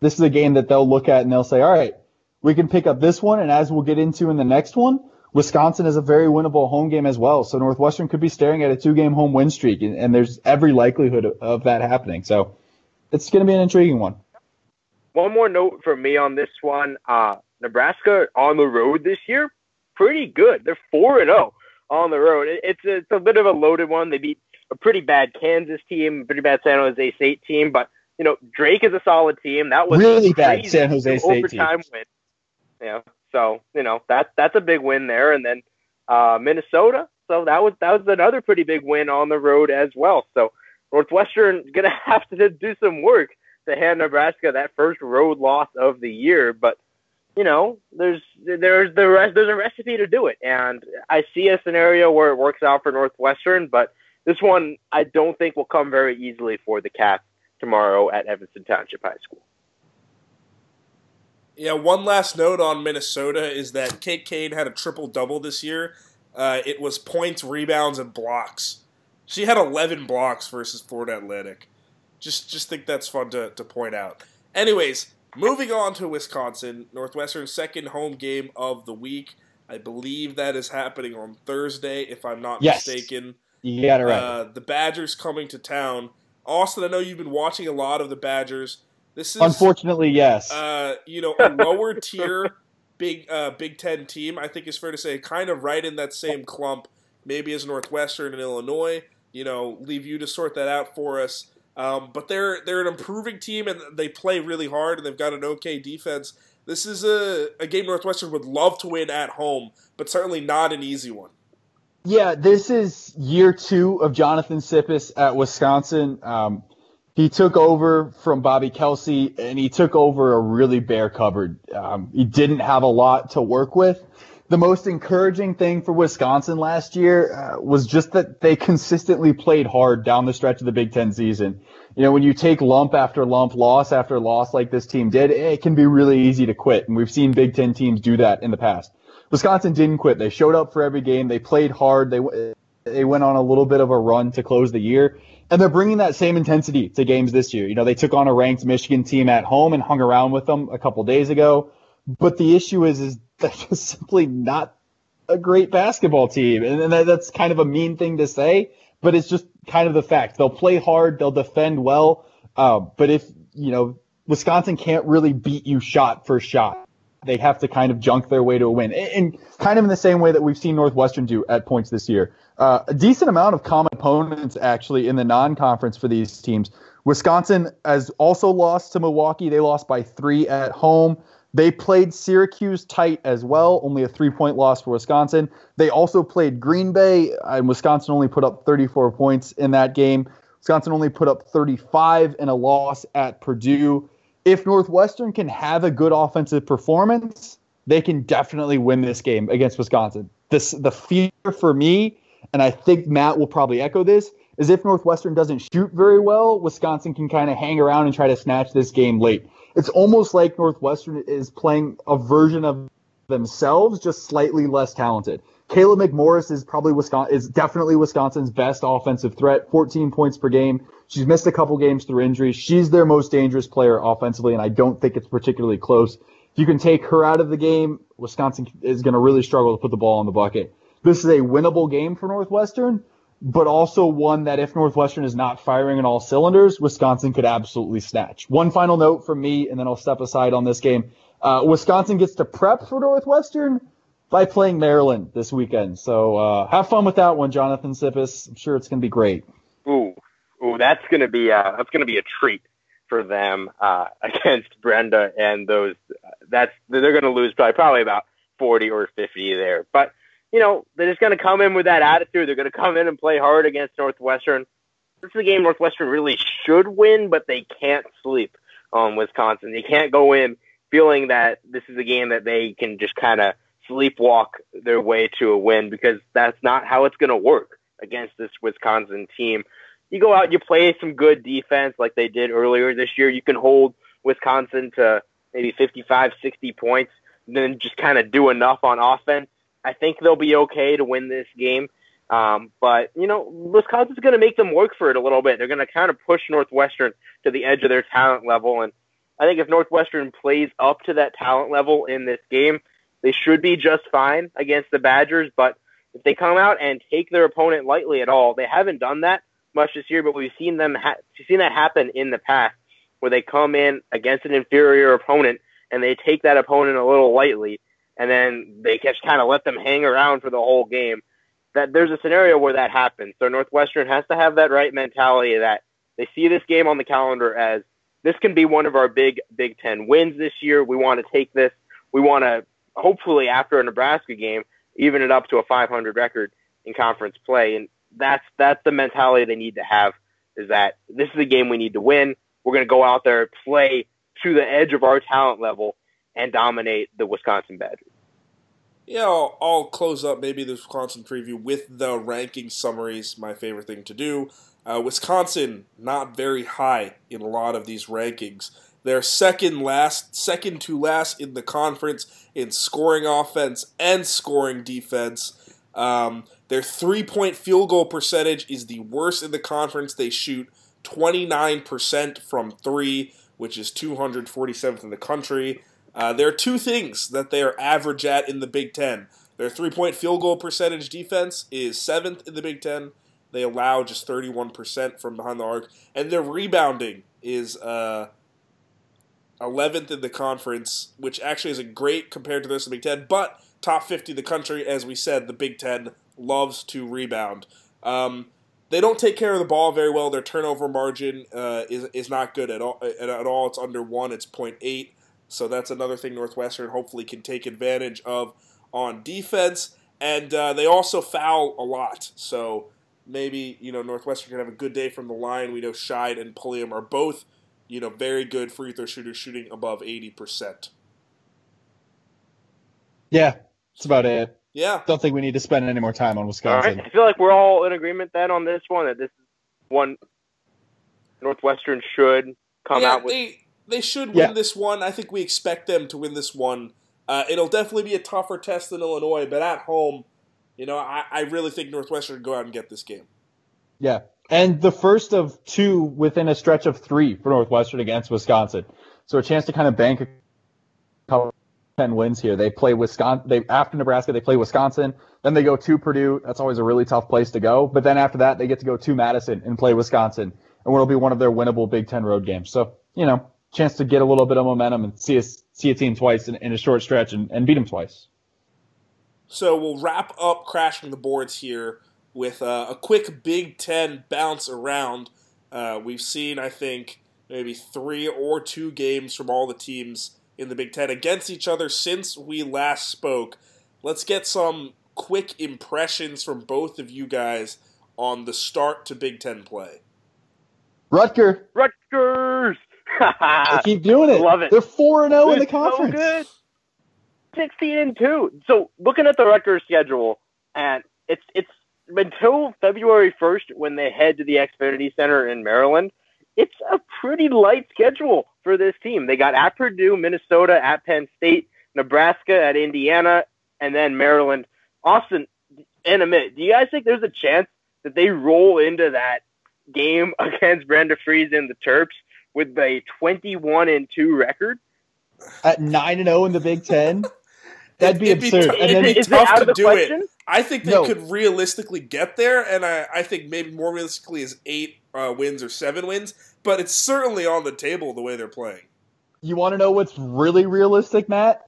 S2: this is a game that they'll look at and they'll say, all right, we can pick up this one. And as we'll get into in the next one, Wisconsin is a very winnable home game as well. So Northwestern could be staring at a two game home win streak. And, and there's every likelihood of, of that happening. So it's going to be an intriguing one.
S3: One more note for me on this one. Uh, Nebraska on the road this year, pretty good. They're 4 and 0 on the road. It's a, it's a bit of a loaded one. They beat a pretty bad Kansas team, a pretty bad San Jose State team, but you know Drake is a solid team. That was
S2: really bad San Jose State overtime
S3: team. win. Yeah, so you know that that's a big win there, and then uh, Minnesota. So that was that was another pretty big win on the road as well. So Northwestern gonna have to do some work to hand Nebraska that first road loss of the year, but you know, there's there's the rest there's a recipe to do it, and I see a scenario where it works out for Northwestern, but this one I don't think will come very easily for the Cats tomorrow at Evanston Township High School.
S1: Yeah, one last note on Minnesota is that Kate Cain had a triple double this year. Uh, it was points, rebounds, and blocks. She had 11 blocks versus Florida Atlantic. Just just think that's fun to, to point out. Anyways, Moving on to Wisconsin, Northwestern's second home game of the week. I believe that is happening on Thursday, if I'm not yes. mistaken.
S2: You got it right.
S1: Uh, the Badgers coming to town. Austin, I know you've been watching a lot of the Badgers. This is
S2: unfortunately yes.
S1: Uh, you know, a lower tier Big uh, Big Ten team. I think is fair to say, kind of right in that same clump, maybe as Northwestern and Illinois. You know, leave you to sort that out for us. Um, but they're they're an improving team and they play really hard and they've got an okay defense. This is a, a game Northwestern would love to win at home, but certainly not an easy one.
S2: Yeah, this is year two of Jonathan Tsipis at Wisconsin. Um, he took over from Bobby Kelsey and he took over a really bare cupboard. Um, he didn't have a lot to work with the most encouraging thing for Wisconsin last year uh, was just that they consistently played hard down the stretch of the Big Ten season. You know, when you take lump after lump, loss after loss like this team did, it can be really easy to quit. And we've seen Big Ten teams do that in the past. Wisconsin didn't quit. They showed up for every game. They played hard. They, they went on a little bit of a run to close the year. And they're bringing that same intensity to games this year. You know, they took on a ranked Michigan team at home and hung around with them a couple days ago. But the issue is, is they're just simply not a great basketball team. And that's kind of a mean thing to say, but it's just kind of the fact. They'll play hard, they'll defend well. Uh, but if, you know, Wisconsin can't really beat you shot for shot. They have to kind of junk their way to a win. And kind of in the same way that we've seen Northwestern do at points this year. Uh, a decent amount of common opponents actually in the non conference for these teams. Wisconsin has also lost to Milwaukee. They lost by three at home. They played Syracuse tight as well, only a three point loss for Wisconsin. They also played Green Bay, and Wisconsin only put up 34 points in that game. Wisconsin only put up 35 in a loss at Purdue. If Northwestern can have a good offensive performance, they can definitely win this game against Wisconsin. This the fear for me, and I think Matt will probably echo this, is if Northwestern doesn't shoot very well, Wisconsin can kind of hang around and try to snatch this game late it's almost like Northwestern is playing a version of themselves, just slightly less talented. Cayla McMorris is probably Wisconsin is definitely Wisconsin's best offensive threat, 14 points per game. She's missed a couple games through injury. She's their most dangerous player offensively, and I don't think it's particularly close. If you can take her out of the game, Wisconsin is going to really struggle to put the ball in the bucket. This is a winnable game for Northwestern, but also one that if Northwestern is not firing on all cylinders, Wisconsin could absolutely snatch. One final note from me, and then I'll step aside on this game. Uh, Wisconsin gets to prep for Northwestern by playing Maryland this weekend. So uh, have fun with that one, Jonathan Tsipis. I'm sure it's going to be great.
S3: Ooh, ooh, that's going to be uh, that's going to be a treat for them uh, against Brenda and those. That's they're going to lose probably probably about 40 or 50 there, but you know, they're just going to come in with that attitude. They're going to come in and play hard against Northwestern. This is a game Northwestern really should win, but they can't sleep on Wisconsin. They can't go in feeling that this is a game that they can just kind of sleepwalk their way to a win because that's not how it's going to work against this Wisconsin team. You go out, you play some good defense like they did earlier this year. You can hold Wisconsin to maybe 55, 60 points, and then just kind of do enough on offense I think they'll be okay to win this game. Um, but you know, Wisconsin's going to make them work for it a little bit. They're going to kind of push Northwestern to the edge of their talent level, and I think if Northwestern plays up to that talent level in this game, they should be just fine against the Badgers. But if they come out and take their opponent lightly at all, they haven't done that much this year, but we've seen them ha- seen that happen in the past, where they come in against an inferior opponent and they take that opponent a little lightly, and then they just kind of let them hang around for the whole game. That there's a scenario where that happens. So Northwestern has to have that right mentality that they see this game on the calendar as this can be one of our big Big Ten wins this year. We want to take this. We want to hopefully after a Nebraska game even it up to a 500 record in conference play, and that's that's the mentality they need to have. Is that this is a game we need to win. We're going to go out there, play to the edge of our talent level, and dominate the Wisconsin Badgers.
S1: Yeah, I'll, I'll close up maybe the Wisconsin preview with the ranking summaries. My favorite thing to do. Uh, Wisconsin not very high in a lot of these rankings. They're second last, second to last in the conference in scoring offense and scoring defense. Um, their three point field goal percentage is the worst in the conference. They shoot 29% from three, which is 247th in the country. Uh, there are two things that they are average at in the Big Ten. Their three point field goal percentage defense is seventh in the Big Ten. They allow just 31% from behind the arc. And their rebounding is uh, 11th in the conference, which actually isn't great compared to the rest of the Big Ten, but top 50 in the country. As we said, the Big Ten loves to rebound. Um, they don't take care of the ball very well. Their turnover margin uh, is, is not good at all. At all, it's under one. It's 0.8. So that's another thing Northwestern hopefully can take advantage of on defense. And uh, they also foul a lot. So maybe you know Northwestern can have a good day from the line. We know Scheid and Pulliam are both you know, very good free throw shooters shooting above 80%.
S2: Yeah, that's about it.
S1: Yeah.
S2: Don't think we need to spend any more time on Wisconsin.
S3: I feel like we're all in agreement then on this one that this is one Northwestern should come
S1: yeah,
S3: out with.
S1: They, they should win
S2: Yeah.
S1: this one. I think we expect them to win this one. Uh, it'll definitely be a tougher test than Illinois, but at home, you know, I, I really think Northwestern go out and get this game.
S2: Yeah. And the first of two within a stretch of three for Northwestern against Wisconsin. So a chance to kind of bank a couple 10 wins here. They play Wisconsin, they, after Nebraska, they play Wisconsin. Then they go to Purdue. That's always a really tough place to go. But then after that, they get to go to Madison and play Wisconsin. And it'll be one of their winnable Big Ten road games. So, you know, chance to get a little bit of momentum and see a, see a team twice in, in a short stretch and, and beat them twice.
S1: So we'll wrap up crashing the boards here with uh, a quick Big Ten bounce around. Uh, we've seen, I think, maybe three or two games from all the teams in the Big Ten against each other since we last spoke. Let's get some quick impressions from both of you guys on the start to Big Ten play.
S2: Rutger,
S3: Rutgers!
S2: they keep doing it.
S3: Love it.
S2: They're 4 and 0 in the
S3: It's so 16 and 2. So looking at the Rutgers schedule, and it's it's until February 1st when they head to the Xfinity Center in Maryland, it's a pretty light schedule for this team. They got at Purdue, Minnesota, at Penn State, Nebraska, at Indiana, and then Maryland. Austin, in a minute, do you guys think there's a chance that they roll into that game against Brenda Frese and the Terps with a 21 and 2 record?
S2: At 9 and 0 in the Big Ten. That'd be
S1: It'd be
S2: absurd.
S1: tough-
S2: and
S1: it'd be
S3: is it
S1: tough
S3: out
S1: to
S3: of the
S1: do it. I think they
S2: No.
S1: could realistically get there, and I, I think maybe more realistically is eight uh, wins or seven wins, but it's certainly on the table the way they're playing.
S2: You want to know what's really realistic, Matt?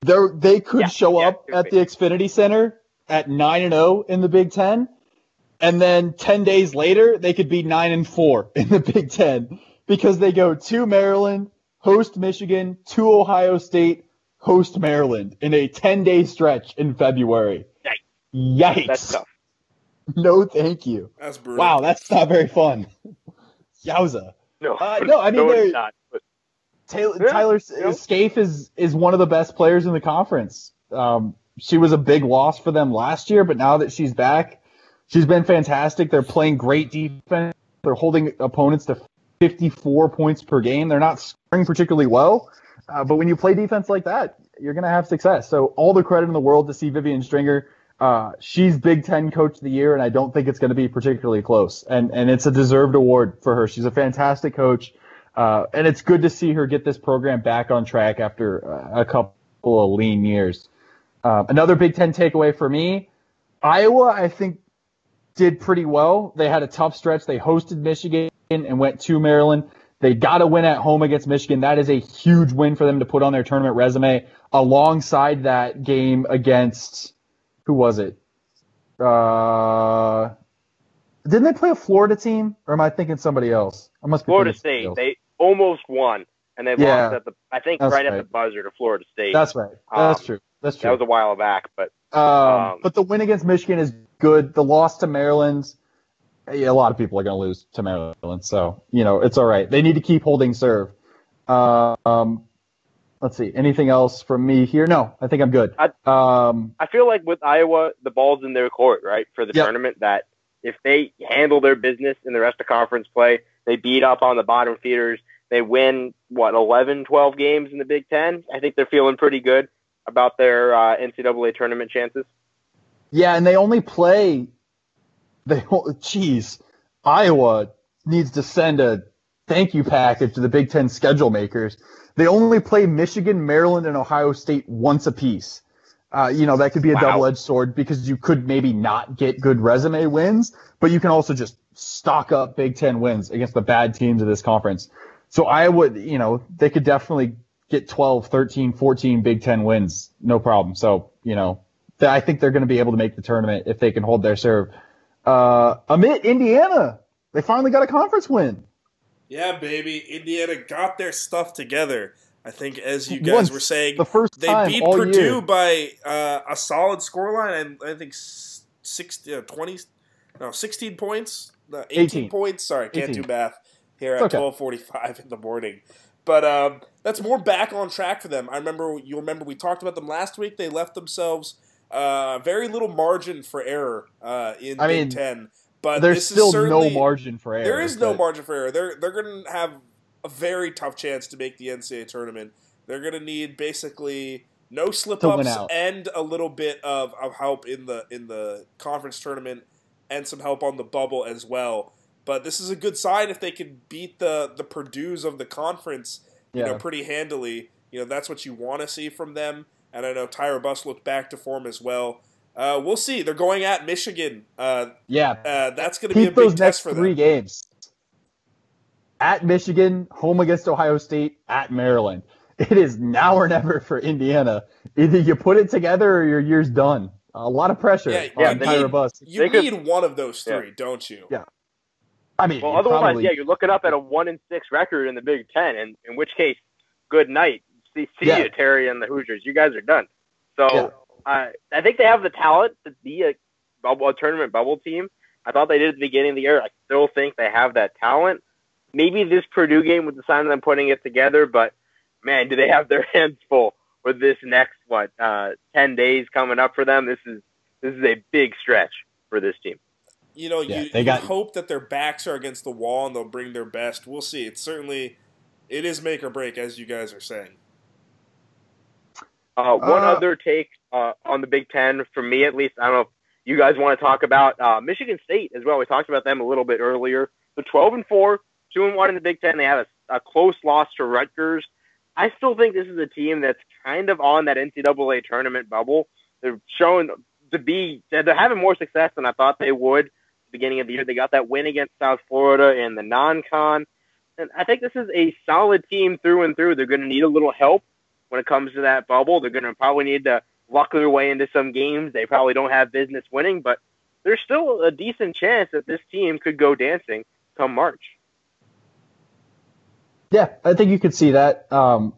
S2: They they could
S3: Yeah,
S2: show
S3: yeah,
S2: up at the Xfinity Center at nine and zero in the Big Ten, and then ten days later they could be nine and four in the Big Ten because they go to Maryland, host Michigan, to Ohio State, host Maryland in a ten day stretch in February. Yikes!
S3: That's tough.
S2: No, thank you.
S1: That's brutal.
S2: Wow, that's not very fun. Yowza.
S3: No,
S2: Uh, no, I mean,
S3: no,
S2: they're-
S3: it's not. But
S2: Taylor,
S3: Yeah,
S2: Tyler
S3: yeah.
S2: Scaife is is one of the best players in the conference. Um, she was a big loss for them last year, but now that she's back, she's been fantastic. They're playing great defense. They're holding opponents to 54 points per game. They're not scoring particularly well, Uh, but when you play defense like that, you're going to have success. So all the credit in the world to C. Vivian Stringer. Uh, she's Big Ten Coach of the Year, and I don't think it's going to be particularly close. And and it's a deserved award for her. She's a fantastic coach, uh, and it's good to see her get this program back on track after uh, a couple of lean years. Uh, another Big Ten takeaway for me, Iowa. I think did pretty well. They had a tough stretch. They hosted Michigan and went to Maryland. They got to win at home against Michigan. That is a huge win for them to put on their tournament resume. Alongside that game against who was it? Uh, didn't they play a Florida team, or am I thinking somebody else? I must be
S3: Florida State. They almost won, and they yeah, lost at the I think right, right, at the buzzer to Florida State.
S2: That's right. That's um, true. That's true.
S3: That was a while back, but
S2: um, um, but the win against Michigan is good. The loss to Maryland, yeah, a lot of people are going to lose to Maryland, so you know it's all right. They need to keep holding serve. Um, let's see. Anything else from me here? No, I think I'm good.
S3: I, um, I feel like with Iowa, the ball's in their court, right, for the yep. tournament. That if they handle their business in the rest of conference play, they beat up on the bottom feeders. They win what 11, 12 games in the Big Ten. I think they're feeling pretty good about their uh, NCAA tournament chances.
S2: Yeah, and they only play. They, all geez, Iowa needs to send a thank you package to the Big Ten schedule makers they only play Michigan, Maryland, and Ohio State once apiece. Uh, you know, that could be a wow. double-edged sword because you could maybe not get good resume wins, but you can also just stock up Big Ten wins against the bad teams of this conference. So I would, you know, they could definitely get 12, 13, 14 Big Ten wins, no problem. So, you know, I think they're going to be able to make the tournament if they can hold their serve. Uh, Amit, Indiana, they finally got a conference win.
S1: Yeah, baby. Indiana got their stuff together. I think, as you guys
S2: Once,
S1: were saying,
S2: the first
S1: they beat Purdue year. by uh, a solid scoreline, and I think 60, uh, 20, no, 16 points, uh, 18, 18, points. Sorry, can't 18. do math here at okay. 12:45 in the morning. But um, that's more back on track for them. I remember you remember we talked about them last week. They left themselves uh, very little margin for error uh, in I Big mean, Ten. But
S2: there's still no margin for error.
S1: There is no margin for error. They're they're going to have a very tough chance to make the NCAA tournament. They're going to need basically no slip ups and a little bit of, of help in the in the conference tournament and some help on the bubble as well. But this is a good sign if they can beat the the Purdue's of the conference, you yeah. know, pretty handily. You know, that's what you want to see from them. And I know Tyra Buss looked back to form as well. Uh, we'll see. They're going at Michigan. Uh,
S2: yeah,
S1: uh, that's going to be a big test for
S2: them. Three games at Michigan, home against Ohio State, at Maryland. It is now or never for Indiana. Either you put it together or your year's done. A lot of pressure yeah, yeah, on Tyra Buss.
S1: You need could, one of those three, yeah. don't you?
S2: Yeah. I mean,
S3: well, otherwise, probably, yeah, you're looking up at a one and six record in the Big Ten, and in which case, good night. See, see yeah. you, Teri and the Hoosiers. You guys are done. So uh, I think they have the talent to be a bubble, a tournament bubble team. I thought they did at the beginning of the year. I still think they have that talent. Maybe this Purdue game was the sign of them putting it together, but man, do they have their hands full with this next what uh, ten days coming up for them? This is this is a big stretch for this team.
S1: You know, yeah, you, they got... hope that their backs are against the wall and they'll bring their best. We'll see. It's certainly it is make or break, as you guys are saying.
S3: Uh, one uh, other take uh, on the Big Ten, for me at least, I don't know if you guys want to talk about uh, Michigan State as well. We talked about them a little bit earlier. The 12 and 4, 2 and 1 in the Big Ten. They have a, a close loss to Rutgers. I still think this is a team that's kind of on that NCAA tournament bubble. They're showing to be, they're having more success than I thought they would beginning of the year. They got that win against South Florida in the non-con. And I think this is a solid team through and through. They're going to need a little help when it comes to that bubble. They're going to probably need to luck their way into some games. They probably don't have business winning, but there's still a decent chance that this team could go dancing come March.
S2: Yeah, I think you could see that. Um,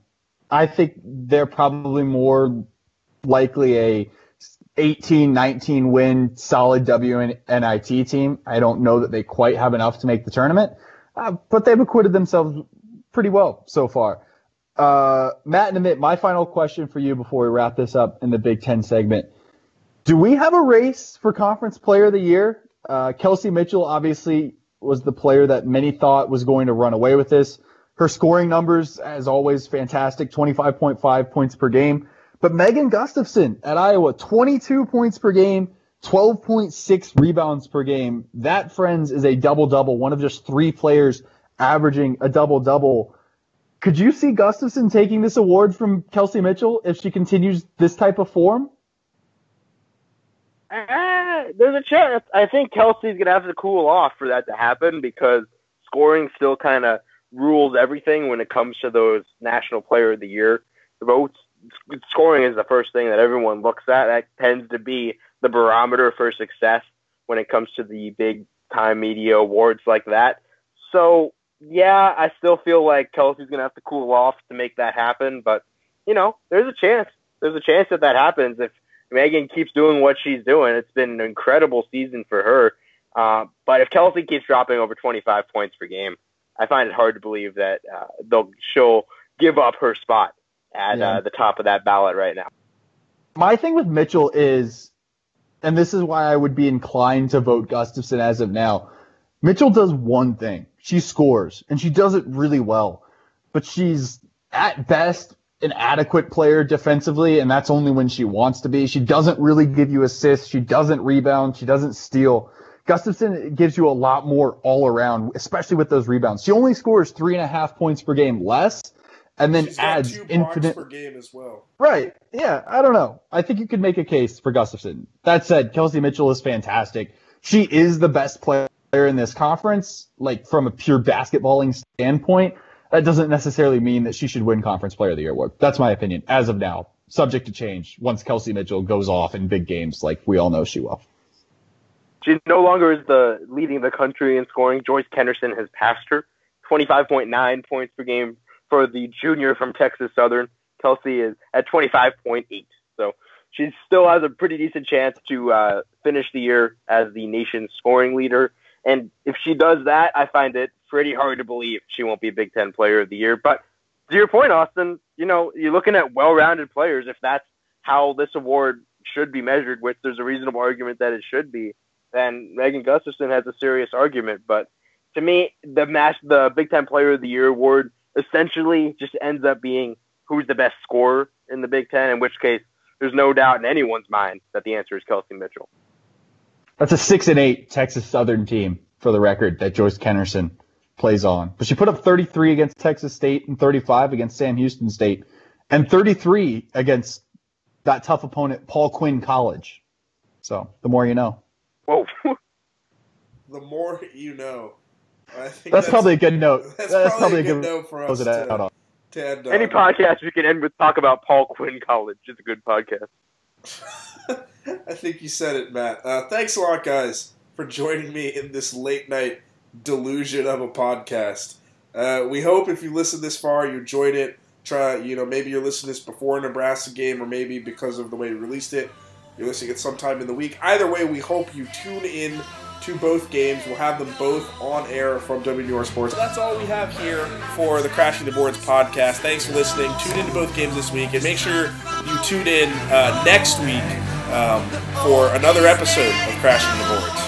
S2: I think they're probably more likely a 18, 19 win solid WNIT team. I don't know that they quite have enough to make the tournament, uh, but they've acquitted themselves pretty well so far. Uh, Matt and Amit, my final question for you before we wrap this up in the Big Ten segment. Do we have a race for Conference Player of the Year? Uh, Kelsey Mitchell obviously was the player that many thought was going to run away with this. Her scoring numbers, as always, fantastic 25.5 points per game. But Megan Gustafson at Iowa, 22 points per game, 12.6 rebounds per game. That, friends, is a double double, one of just three players averaging a double double. Could you see Gustafson taking this award from Kelsey Mitchell if she continues this type of form?
S3: Uh, there's a chance. I think Kelsey's gonna have to cool off for that to happen because scoring still kind of rules everything when it comes to those National Player of the Year votes. Scoring is the first thing that everyone looks at. That tends to be the barometer for success when it comes to the big time media awards like that. So yeah, I still feel like Kelsey's gonna have to cool off to make that happen. But you know, there's a chance. There's a chance that that happens if Megan keeps doing what she's doing. It's been an incredible season for her. Uh, but if Kelsey keeps dropping over 25 points per game, I find it hard to believe that uh, they'll she'll give up her spot at yeah. uh, the top of that ballot right now.
S2: My thing with Mitchell is, and this is why I would be inclined to vote Gustafson as of now. Mitchell does one thing. She scores, and she does it really well. But she's at best an adequate player defensively, and that's only when she wants to be. She doesn't really give you assists. She doesn't rebound. She doesn't steal. Gustafson gives you a lot more all around, especially with those rebounds. She only scores three and a half points per game less, and then
S1: She's
S2: adds infinite
S1: per game as well.
S2: Right? Yeah, I don't know. I think you could make a case for Gustafson. That said, Kelsey Mitchell is fantastic. She is the best player in this conference, like from a pure basketballing standpoint that doesn't necessarily mean that she should win Conference Player of the Year award. That's my opinion as of now, subject to change once Kelsey Mitchell goes off in big games, like we all know she will.
S3: She no longer is the leading the country in scoring. Joyce Kennerson has passed her, 25.9 points per game for the junior from Texas Southern. Kelsey is at 25.8, so she still has a pretty decent chance to uh, finish the year as the nation's scoring leader. And if she does that, I find it pretty hard to believe she won't be Big Ten Player of the Year. But to your point, Austin, you know, you're looking at well-rounded players. If that's how this award should be measured, which there's a reasonable argument that it should be, then Megan Gustafson has a serious argument. But to me, the match, the Big Ten Player of the Year award essentially just ends up being who's the best scorer in the Big Ten. In which case, there's no doubt in anyone's mind that the answer is Kelsey Mitchell.
S2: That's a six and eight Texas Southern team for the record that Joyce Kennerson plays on. But she put up 33 against Texas State and 35 against Sam Houston State and 33 against that tough opponent, Paul Quinn College. So the more you know.
S3: Whoa.
S1: the more you know.
S2: That's, that's, probably a good note.
S1: That's, that's probably, probably, a good, good note for us. To,
S3: to end, uh, Any podcast we can end with talk about Paul Quinn College is a good podcast.
S1: I think you said it, Matt. Uh, thanks a lot, guys, for joining me in this late night delusion of a podcast. Uh, we hope if you listen this far, you enjoyed it. Try, you know, maybe you're listening this before a Nebraska game, or maybe because of the way we released it, you're listening it sometime in the week. Either way, we hope you tune in to both games. We'll have them both on air from WNUR Sports. That's all we have here for the Crashing the Boards podcast. Thanks for listening. Tune in to both games this week, and make sure you tune in uh, next week um, for another episode of Crashing the Boards.